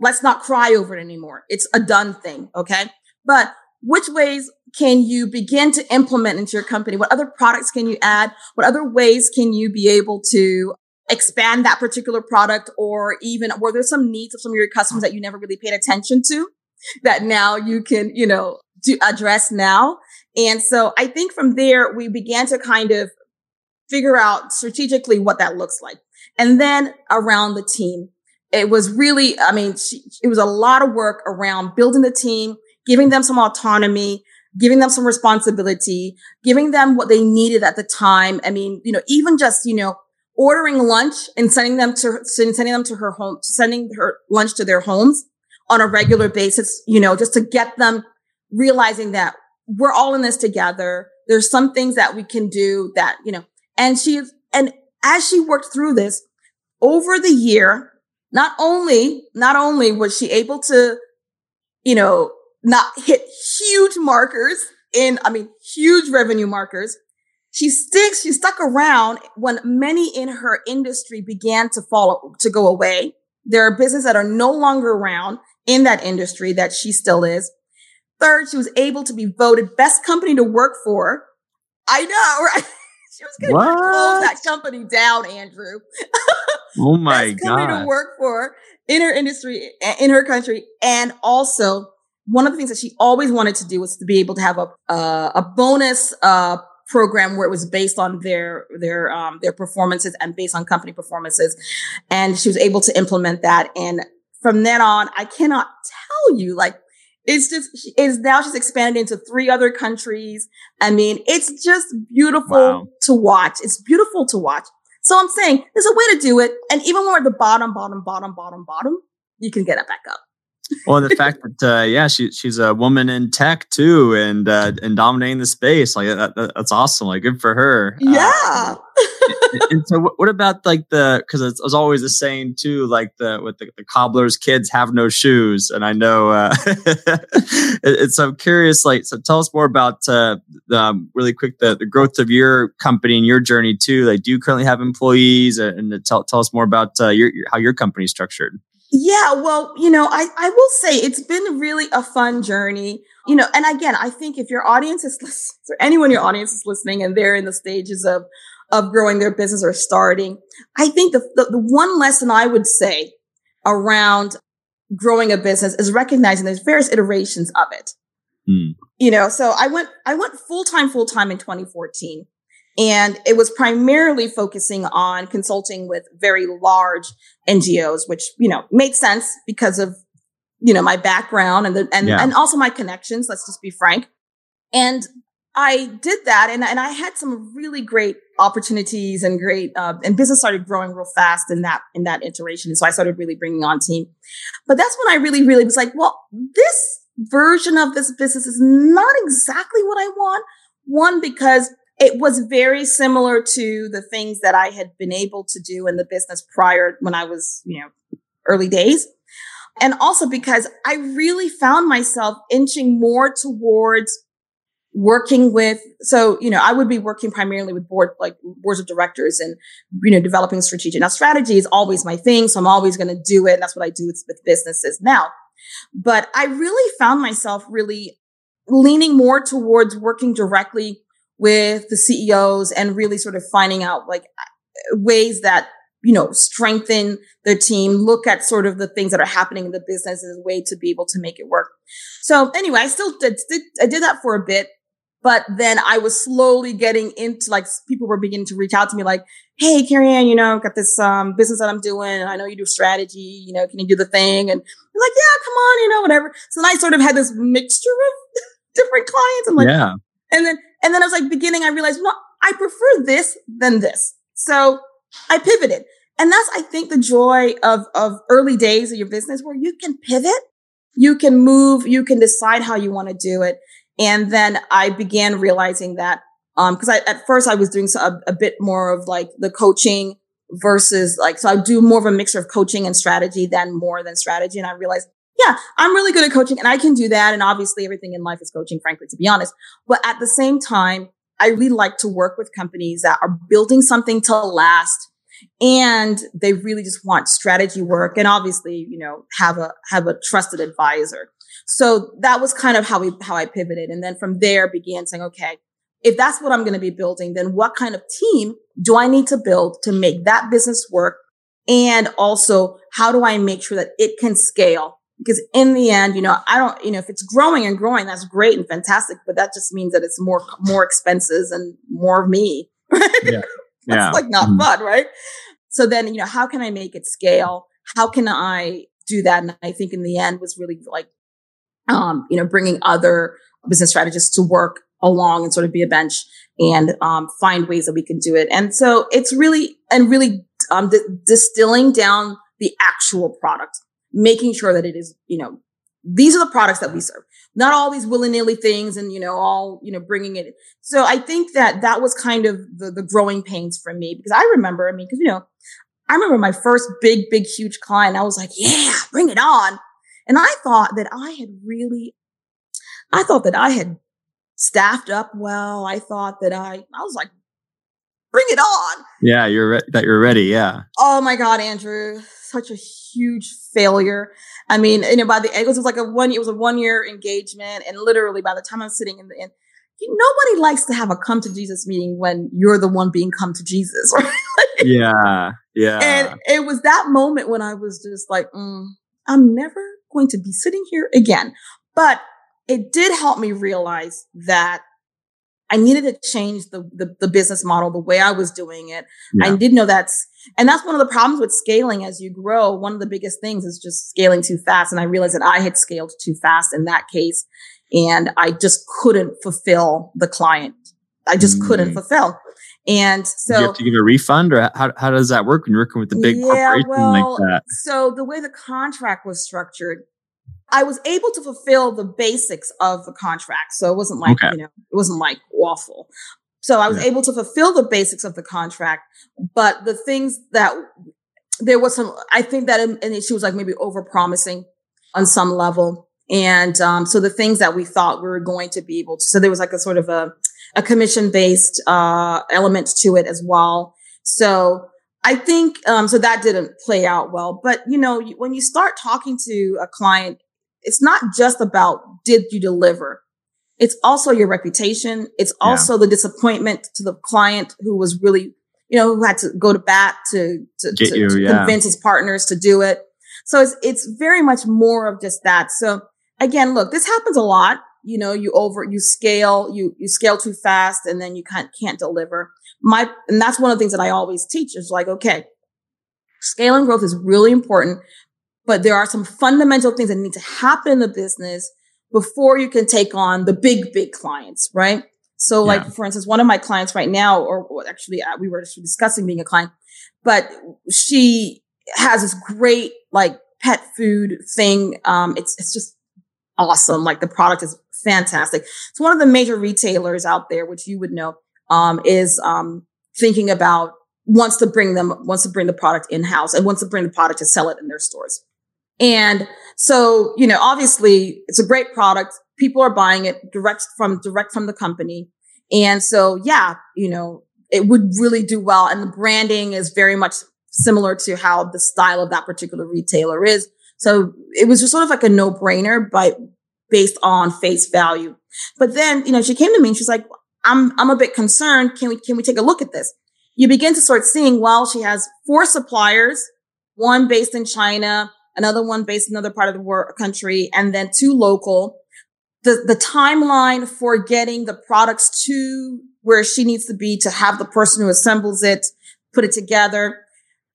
let's not cry over it anymore. It's a done thing. Okay. But which ways can you begin to implement into your company? What other products can you add? What other ways can you be able to expand that particular product or even were there some needs of some of your customers that you never really paid attention to that now you can, you know, to address now. And so I think from there, we began to kind of figure out strategically what that looks like. And then around the team, it was really, I mean, it was a lot of work around building the team, giving them some autonomy, giving them some responsibility, giving them what they needed at the time. I mean, you know, even just, you know, ordering lunch and sending them to, sending them to her home, sending her lunch to their homes on a regular basis, you know, just to get them realizing that we're all in this together. There's some things that we can do that, you know, and she, and as she worked through this over the year, not only, not only was she able to, you know, not hit huge markers in, I mean, huge revenue markers. She sticks, she stuck around when many in her industry began to fall, to go away. There are businesses that are no longer around in that industry that she still is. Third, she was able to be voted best company to work for. I know, right? she was going to close that company down, Andrew. oh my best god! Company to work for in her industry, in her country, and also one of the things that she always wanted to do was to be able to have a uh, a bonus uh, program where it was based on their their um, their performances and based on company performances, and she was able to implement that. And from then on, I cannot tell you like it's just it's now she's expanded into three other countries. I mean, it's just beautiful wow. to watch. It's beautiful to watch. So I'm saying there's a way to do it, and even when we're at the bottom, bottom, bottom, bottom, bottom, you can get it back up well, the fact that uh, yeah, she she's a woman in tech too, and uh, and dominating the space like that, that, that's awesome. Like good for her. Uh, yeah. and, and, so, what about like the? Because it's, it's, always the saying too, like the with the, the cobbler's kids have no shoes, and I know. Uh, it's so I'm curious. Like, so tell us more about uh, the, um, really quick the, the growth of your company and your journey too. Like, do you currently have employees? And, tell tell us more about uh, your, your how your company is structured. Yeah, well, you know, I, I will say it's been really a fun journey. You know, and again, I think if your audience is or anyone your audience is listening and they're in the stages of of growing their business or starting, I think the, the, the one lesson I would say around growing a business is recognizing there's various iterations of it. Mm. You know, so I went I went full time, full time in 2014. And it was primarily focusing on consulting with very large NGOs, which, you know, made sense because of, you know, my background and the, and, yeah. and also my connections. Let's just be frank. And I did that and, and I had some really great opportunities and great, uh, and business started growing real fast in that, in that iteration. And so I started really bringing on team. But that's when I really, really was like, well, this version of this business is not exactly what I want. One, because it was very similar to the things that I had been able to do in the business prior when I was, you know, early days. And also because I really found myself inching more towards working with, so, you know, I would be working primarily with board, like boards of directors and, you know, developing strategy. Now strategy is always my thing. So I'm always going to do it. And that's what I do with, with businesses now. But I really found myself really leaning more towards working directly with the CEOs and really sort of finding out like ways that you know strengthen their team look at sort of the things that are happening in the business as a way to be able to make it work so anyway i still did, did i did that for a bit but then i was slowly getting into like people were beginning to reach out to me like hey Kerry-Ann you know got this um, business that i'm doing i know you do strategy you know can you do the thing and i'm like yeah come on you know whatever so then i sort of had this mixture of different clients i'm like yeah and then and then I was like beginning, I realized, well, I prefer this than this. So I pivoted. And that's, I think, the joy of, of early days of your business where you can pivot, you can move, you can decide how you want to do it. And then I began realizing that, um, cause I, at first I was doing a, a bit more of like the coaching versus like, so I do more of a mixture of coaching and strategy than more than strategy. And I realized yeah, I'm really good at coaching and I can do that. And obviously everything in life is coaching, frankly, to be honest. But at the same time, I really like to work with companies that are building something to last. and they really just want strategy work and obviously, you know, have a, have a trusted advisor. So that was kind of how we, how I pivoted. And then from there began saying, okay, if that's what I'm going to be building, then what kind of team do I need to build to make that business work? And also, how do I make sure that it can scale? Because in the end, you know, I don't, you know, if it's growing and growing, that's great and fantastic, but that just means that it's more, more expenses and more of me. Yeah. that's yeah. like not mm-hmm. fun, right? So then, you know, how can I make it scale? How can I do that? And I think in the end was really like, um, you know, bringing other business strategists to work along and sort of be a bench and um, find ways that we can do it. And so it's really and really um, distilling down the actual product, making sure that it is you know these are the products that we serve, not all these willy nilly things and you know all you know bringing it. So I think that that was kind of the the growing pains for me because I remember I mean because you know I remember my first big big huge client I was like yeah bring it on. And I thought that I had really, I thought that I had staffed up well. I thought that I, I was like, bring it on. Yeah, you're re- that you're ready. Yeah. Oh my God, Andrew, such a huge failure. I mean, you know, by the end it was like a one, it was a one year engagement, and literally by the time I'm sitting in the end, nobody likes to have a come to Jesus meeting when you're the one being come to Jesus. Right? yeah, yeah. And it was that moment when I was just like, mm, I'm never going to be sitting here again. But it did help me realize that I needed to change the, the, the business model, the way I was doing it. Yeah. I did know that's, and that's one of the problems with scaling as you grow. One of the biggest things is just scaling too fast. And I realized that I had scaled too fast in that case. And I just couldn't fulfill the client. I just mm. couldn't fulfill. And so you have to give a refund or how, how does that work when you're working with the big yeah, corporation well, like that? So the way the contract was structured, I was able to fulfill the basics of the contract. So it wasn't like, okay. you know, it wasn't like awful. So I was yeah. able to fulfill the basics of the contract, but the things that there was some, I think that, and she was like maybe over promising on some level. And, um, so the things that we thought we were going to be able to, so there was like a sort of a, a commission based, uh, element to it as well. So I think, um, so that didn't play out well, but you know, when you start talking to a client it's not just about did you deliver? It's also your reputation. It's also yeah. the disappointment to the client who was really, you know, who had to go to bat to, to, to, you, to yeah. convince his partners to do it. So it's, it's very much more of just that. So again, look, this happens a lot. You know, you over, you scale, you, you scale too fast and then you can't, can't deliver. My, and that's one of the things that I always teach is like, okay, scaling growth is really important, but there are some fundamental things that need to happen in the business before you can take on the big, big clients, right? So like, for instance, one of my clients right now, or actually uh, we were discussing being a client, but she has this great like pet food thing. Um, it's, it's just awesome. Like the product is fantastic. It's one of the major retailers out there, which you would know, um, is, um, thinking about wants to bring them, wants to bring the product in house and wants to bring the product to sell it in their stores. And so, you know, obviously it's a great product. People are buying it direct from, direct from the company. And so, yeah, you know, it would really do well. And the branding is very much similar to how the style of that particular retailer is. So it was just sort of like a no brainer, but based on face value. But then, you know, she came to me and she's like, I'm, I'm a bit concerned. Can we, can we take a look at this? You begin to start seeing, well, she has four suppliers, one based in China, another one based in another part of the world, country, and then two local. The, the timeline for getting the products to where she needs to be to have the person who assembles it, put it together.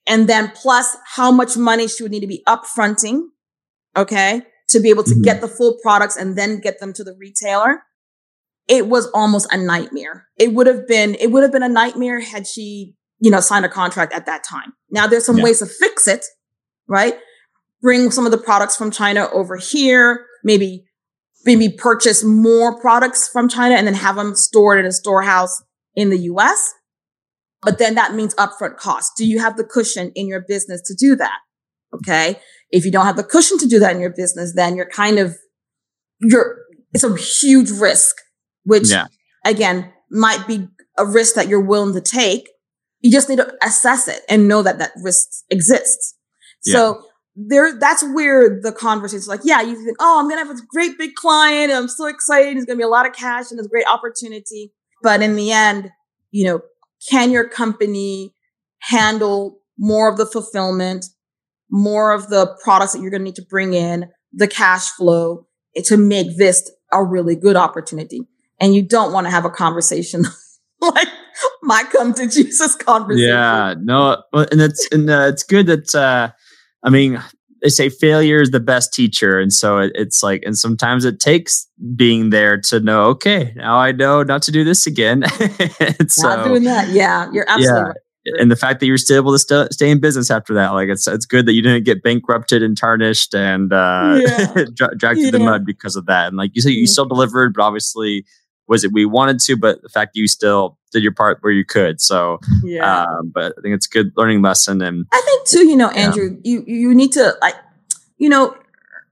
And then plus how much money she would need to be upfronting. Okay. To be able to mm-hmm. get the full products and then get them to the retailer. It was almost a nightmare. It would have been, it would have been a nightmare had she, you know, signed a contract at that time. Now there's some yeah. ways to fix it, right? bring some of the products from China over here, maybe, maybe purchase more products from China and then have them stored in a storehouse in the US. But then that means upfront costs. Do you have the cushion in your business to do that? Okay. If you don't have the cushion to do that in your business, then you're kind of, you're, it's a huge risk, which yeah. again might be a risk that you're willing to take. You just need to assess it and know that that risk exists. Yeah. So there, that's where the conversation is like, yeah, you think, oh, I'm going to have a great big client. I'm so excited. It's going to be a lot of cash and it's a great opportunity. But in the end, you know, can your company handle more of the fulfillment, more of the products that you're going to need to bring in, the cash flow to make this a really good opportunity? And you don't want to have a conversation like my come to Jesus conversation. Yeah, no, and it's and uh, it's good that uh, I mean they say failure is the best teacher, and so it, it's like, and sometimes it takes being there to know. Okay, now I know not to do this again. so, not doing that. Yeah, you're absolutely yeah. right and the fact that you're still able to st- stay in business after that, like it's it's good that you didn't get bankrupted and tarnished and uh, yeah. dragged yeah. through the mud because of that. And like you said, you mm-hmm. still delivered, but obviously was it we wanted to, but the fact that you still did your part where you could. So yeah, um, but I think it's a good learning lesson. And I think too, you know, Andrew, yeah. you you need to like, you know,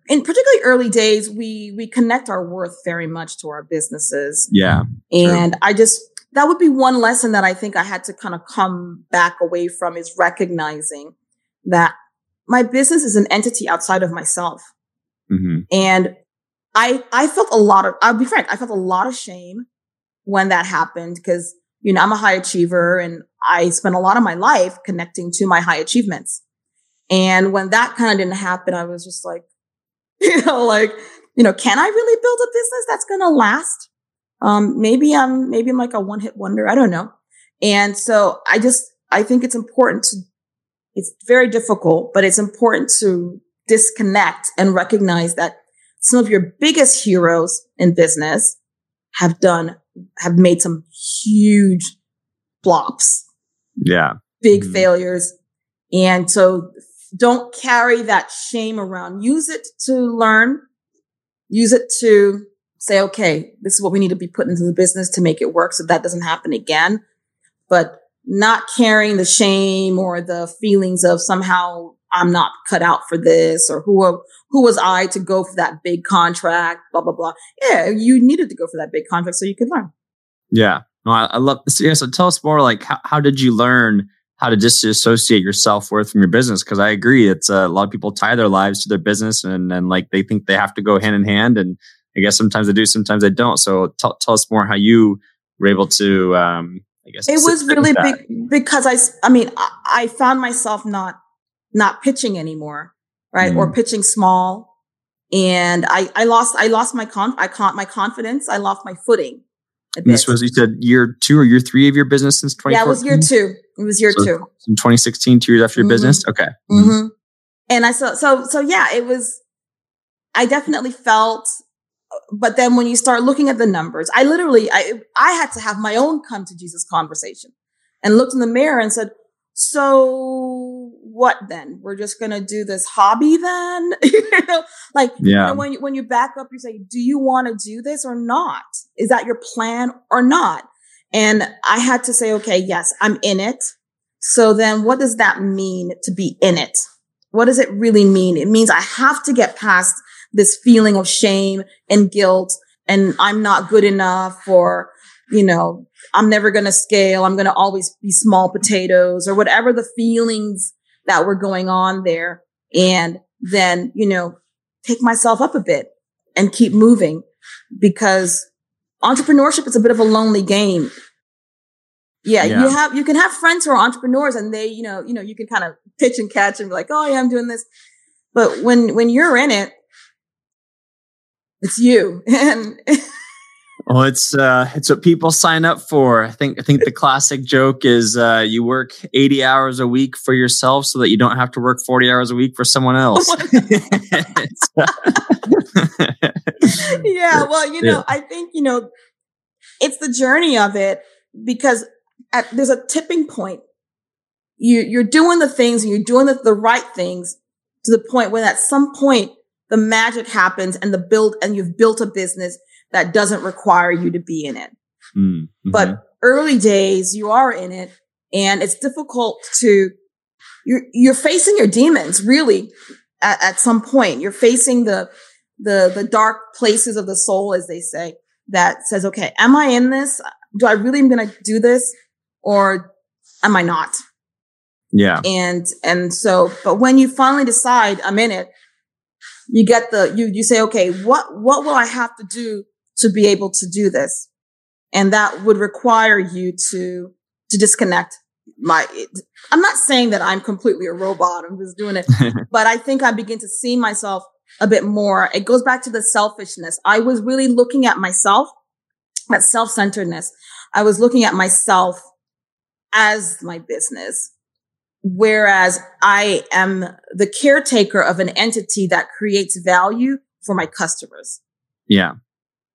in particularly early days, we we connect our worth very much to our businesses. Yeah, and true. I just that would be one lesson that I think I had to kind of come back away from is recognizing that my business is an entity outside of myself. Mm-hmm. And I, I felt a lot of, I'll be frank, I felt a lot of shame when that happened because, you know, I'm a high achiever and I spent a lot of my life connecting to my high achievements. And when that kind of didn't happen, I was just like, you know, like, you know, can I really build a business that's going to last? Um, maybe I'm, maybe I'm like a one hit wonder. I don't know. And so I just, I think it's important to, it's very difficult, but it's important to disconnect and recognize that some of your biggest heroes in business have done, have made some huge flops. Yeah. Big mm-hmm. failures. And so don't carry that shame around. Use it to learn. Use it to say, okay, this is what we need to be put into the business to make it work so that doesn't happen again. But not carrying the shame or the feelings of somehow I'm not cut out for this or who, who was I to go for that big contract, blah, blah, blah. Yeah, you needed to go for that big contract so you could learn. Yeah. No, I, I love this. Yeah. So tell us more like how, how did you learn how to disassociate your self worth from your business? Because I agree, it's uh, a lot of people tie their lives to their business and, and like they think they have to go hand in hand. And I guess sometimes they do, sometimes they don't. So t- tell us more how you were able to, um, I guess it was really big because I, I mean, I, I, found myself not, not pitching anymore, right? Mm. Or pitching small. And I, I lost, I lost my con, I caught my confidence. I lost my footing. This was, you said year two or year three of your business since 2014? Yeah, it was year two. It was year so two. In 2016, two years after your mm-hmm. business? Okay. Mm-hmm. And I, so, so, so yeah, it was, I definitely felt but then when you start looking at the numbers, I literally, I, I had to have my own come to Jesus conversation and looked in the mirror and said, so what then? We're just going to do this hobby then? you know, like yeah. You know, when you, when you back up, you say, do you want to do this or not? Is that your plan or not? And I had to say, okay, yes, I'm in it. So then what does that mean to be in it? What does it really mean? It means I have to get past this feeling of shame and guilt and I'm not good enough or, you know, I'm never going to scale. I'm going to always be small potatoes or whatever the feelings that were going on there. And then, you know, take myself up a bit and keep moving because entrepreneurship is a bit of a lonely game. Yeah, yeah, you have you can have friends who are entrepreneurs and they, you know, you know, you can kind of pitch and catch and be like, "Oh, yeah, I'm doing this." But when when you're in it, it's you and well it's uh it's what people sign up for. I think i think the classic joke is uh you work 80 hours a week for yourself so that you don't have to work 40 hours a week for someone else. Yeah well you know yeah. i think you know it's the journey of it because at, there's a tipping point. You you're doing the things and you're doing the, the right things to the point when at some point the magic happens and the build and you've built a business that doesn't require you to be in it. Mm-hmm. But early days, you are in it and it's difficult to, you're, you're facing your demons really at, at some point. You're facing the, the, the dark places of the soul, as they say, that says, okay, am I in this? Do I really am going to do this? Or am I not? Yeah. And, and so, but when you finally decide I'm in it, you get the, you, you say, okay, what, what will I have to do to be able to do this? And that would require you to, to disconnect my, I'm not saying that I'm completely a robot. I'm just doing it, but I think I begin to see myself a bit more. It goes back to the selfishness. I was really looking at myself, that self-centeredness. I was looking at myself as my business. Whereas I am the caretaker of an entity that creates value for my customers. Yeah.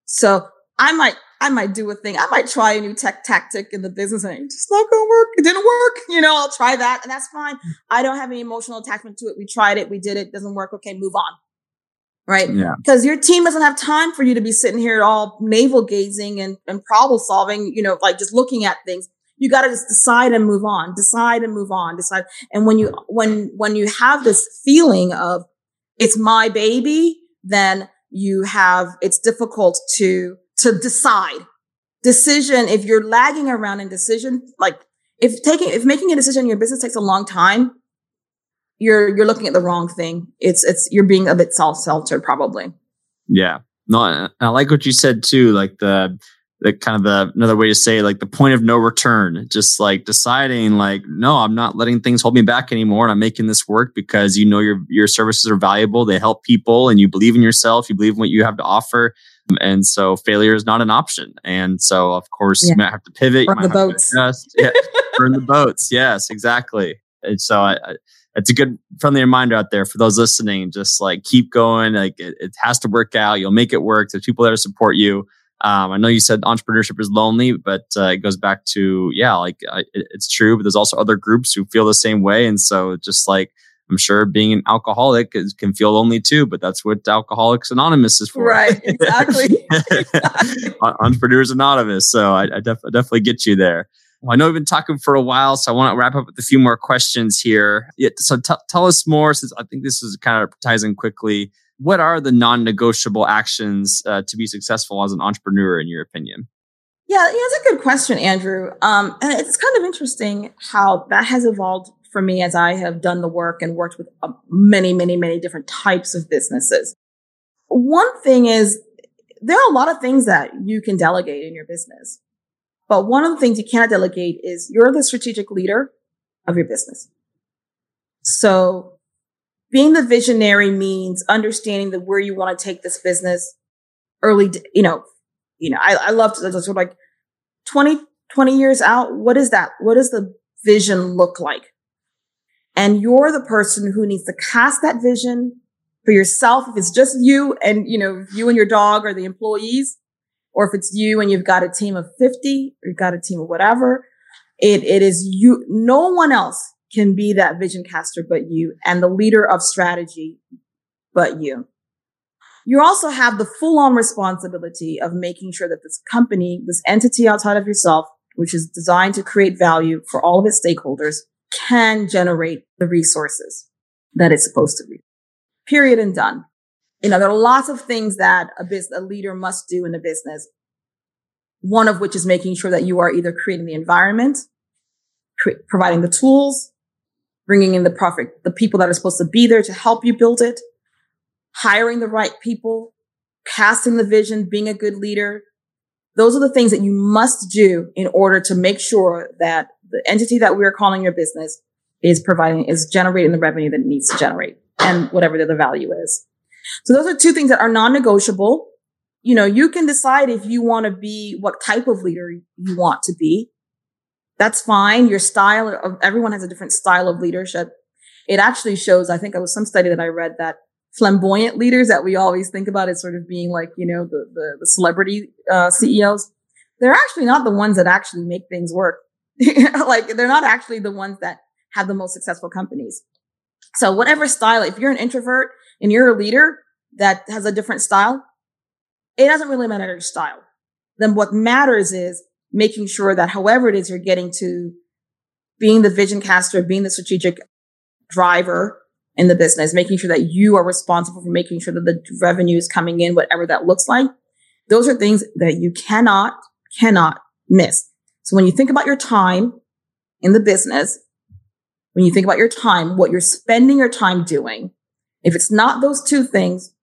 So I might, I might do a thing. I might try a new tech tactic in the business and it's just not going to work. It didn't work. You know, I'll try that and that's fine. I don't have any emotional attachment to it. We tried it. We did it. Doesn't work. Okay. Move on. Right. Yeah. Because your team doesn't have time for you to be sitting here all navel gazing and, and problem solving, you know, like just looking at things you got to just decide and move on decide and move on decide. And when you when when you have this feeling of it's my baby then you have it's difficult to to decide. Decision if you're lagging around in decision like if taking if making a decision in your business takes a long time you're you're looking at the wrong thing. It's it's you're being a bit self-centered probably. Yeah. No i like what you said too like the the kind of the another way to say like the point of no return. Just like deciding like no i'm not letting things hold me back anymore and i'm making this work because you know your your services are valuable they help people and you believe in yourself you believe in what you have to offer. And so failure is not an option. And so of course yeah. you might have to pivot burn the boats. yeah, burn the boats. Yes exactly. And so I, I it's a good friendly reminder out there for those listening just like keep going like it, it has to work out you'll make it work there's people there to support you um, I know you said entrepreneurship is lonely, but uh, it goes back to yeah, like it, it's true. But there's also other groups who feel the same way, and so just like I'm sure being an alcoholic is, can feel lonely too, but that's what Alcoholics Anonymous is for. Right, exactly. exactly. Entrepreneurs Anonymous. So I, I, def- I, definitely get you there. Well, I know we've been talking for a while, so I want to wrap up with a few more questions here. Yeah, so t- tell us more, since I think this is kind of ties in quickly what are the non-negotiable actions uh, to be successful as an entrepreneur in your opinion? Yeah, yeah that's a good question andrew. Um, and it's kind of interesting how that has evolved for me as i have done the work and worked with uh, many many many different types of businesses. One thing is there are a lot of things that you can delegate in your business but one of the things you can't delegate is you're the strategic leader of your business. So being the visionary means understanding the where you want to take this business early, you know, you know, I, I love to sort of like 20, 20 years out. What is that? What does the vision look like? And you're the person who needs to cast that vision for yourself. If it's just you and, you know, you and your dog or the employees, or if it's you and you've got a team of 50, or you've got a team of whatever, it, it is you, no one else can be that vision caster but you and the leader of strategy but you. You also have the full on responsibility of making sure that this company, this entity outside of yourself, which is designed to create value for all of its stakeholders, can generate the resources that it's supposed to be. Period and done. You know, there are lots of things that a business, a leader must do in a business. One of which is making sure that you are either creating the environment, cre- providing the tools, bringing in the perfect, the people that are supposed to be there to help you build it, hiring the right people, casting the vision, being a good leader. Those are the things that you must do in order to make sure that the entity that we are calling your business is providing, is generating the revenue that it needs to generate and whatever the other value is. So those are two things that are non-negotiable. You know, you can decide if you want to be what type of leader you want to be that's fine. Your style of everyone has a different style of leadership. It actually shows, I think it was some study that I read that flamboyant leaders that we always think about as sort of being like, you know, the, the, the celebrity uh, CEOs, they're actually not the ones that actually make things work. like they're not actually the ones that have the most successful companies. So whatever style, if you're an introvert and you're a leader that has a different style, it doesn't really matter your style. Then what matters is making sure that however it is you're getting to being the vision caster, being the strategic driver in the business, making sure that you are responsible for making sure that the revenue is coming in, whatever that looks like. Those are things that you cannot, cannot miss. So when you think about your time in the business, when you think about your time, what you're spending your time doing, if it's not those two things,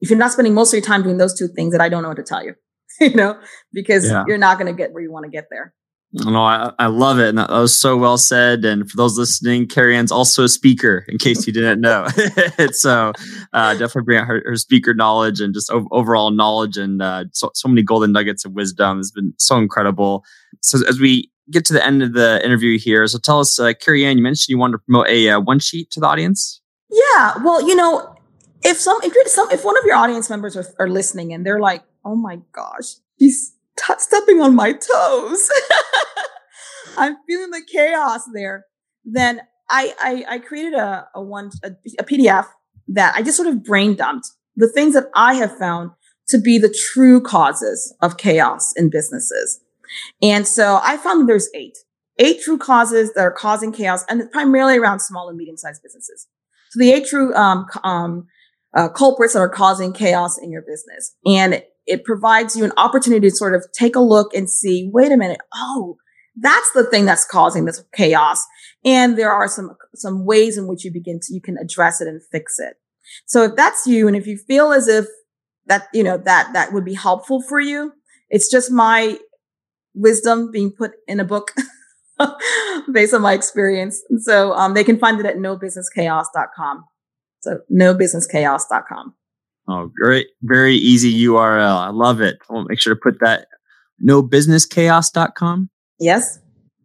if you're not spending most of your time doing those two things, that I don't know what to tell you, you know, because yeah. you're not going to get where you want to get there. No, I, I love it. And that was so well said. And for those listening, Kerry-Ann's also a speaker, in case you didn't know. so uh, definitely bring out her, her, speaker knowledge and just overall knowledge and uh, so, so many golden nuggets of wisdom. has been so incredible. So as we get to the end of the interview here, so tell us, uh, Kerry-Ann, you mentioned you wanted to promote a uh, one sheet to the audience. Yeah. Well, you know, if some, if you're some, if one of your audience members are, are listening and they're like, oh my gosh, he's t- stepping on my toes. I'm feeling the chaos there. Then I, I, I created a, a one, a, a PDF that I just sort of brain dumped the things that I have found to be the true causes of chaos in businesses. And so I found there's eight, eight true causes that are causing chaos and primarily around small and medium sized businesses. So the eight true, um, um, uh, culprits that are causing chaos in your business. And it provides you an opportunity to sort of take a look and see, wait a minute. Oh, that's the thing that's causing this chaos. And there are some, some ways in which you begin to, you can address it and fix it. So if that's you and if you feel as if that, you know, that, that would be helpful for you, it's just my wisdom being put in a book based on my experience. And so, um, they can find it at nobusinesschaos.com. So nobusinesschaos.com. Oh, great. Very easy URL. I love it. I'll make sure to put that nobusinesschaos.com. Yes.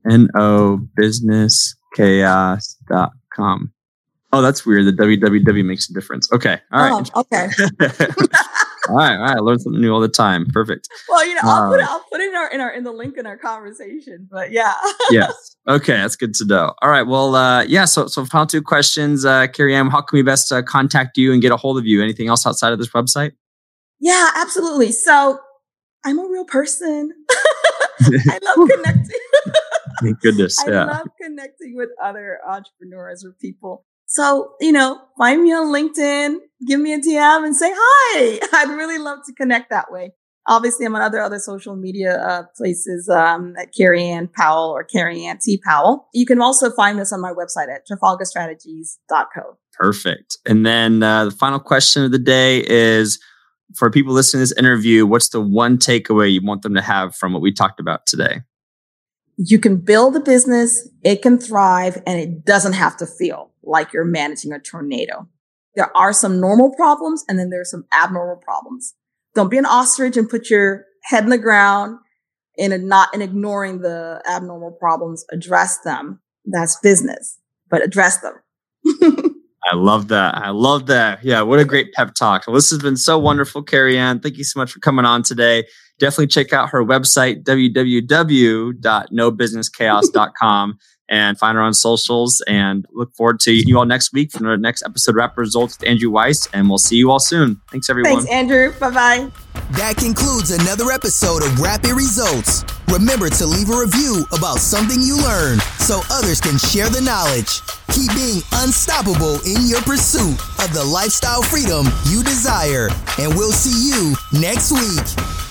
N O businesschaos.com. Oh, that's weird. The www makes a difference. Okay. All right. Oh, okay. all right. All right. I learn something new all the time. Perfect. Well, you know, I'll put it, um, I'll put it in our in the link in our conversation. But yeah. yes. Okay. That's good to know. All right. Well, uh, yeah. So, so final two questions, uh, Kerry-Ann, how can we best uh, contact you and get a hold of you? Anything else outside of this website? Yeah, absolutely. So I'm a real person. I love connecting. Thank goodness. I yeah. love connecting with other entrepreneurs or people. So, you know, find me on LinkedIn, give me a DM and say hi. I'd really love to connect that way. Obviously, I'm on other other social media uh, places um, at Kerry-Ann Powell or Kerry-Ann T. Powell. You can also find this on my website at trafalgarstrategies.co. Perfect. And then uh, the final question of the day is for people listening to this interview, what's the one takeaway you want them to have from what we talked about today? You can build a business, it can thrive, and it doesn't have to feel like you're managing a tornado. There are some normal problems and then there's some abnormal problems. Don't be an ostrich and put your head in the ground and not in ignoring the abnormal problems. Address them. That's business, but address them. I love that. I love that. Yeah, what a great pep talk. Well, this has been so wonderful, Kerry-Ann. Thank you so much for coming on today. Definitely check out her website, www.nobusinesschaos.com, and find her on socials. And look forward to you all next week for the next episode, Rapid Results with Andrew Weiss. And we'll see you all soon. Thanks, everyone. Thanks, Andrew. Bye bye. That concludes another episode of Rapid Results. Remember to leave a review about something you learned so others can share the knowledge. Keep being unstoppable in your pursuit of the lifestyle freedom you desire. And we'll see you next week.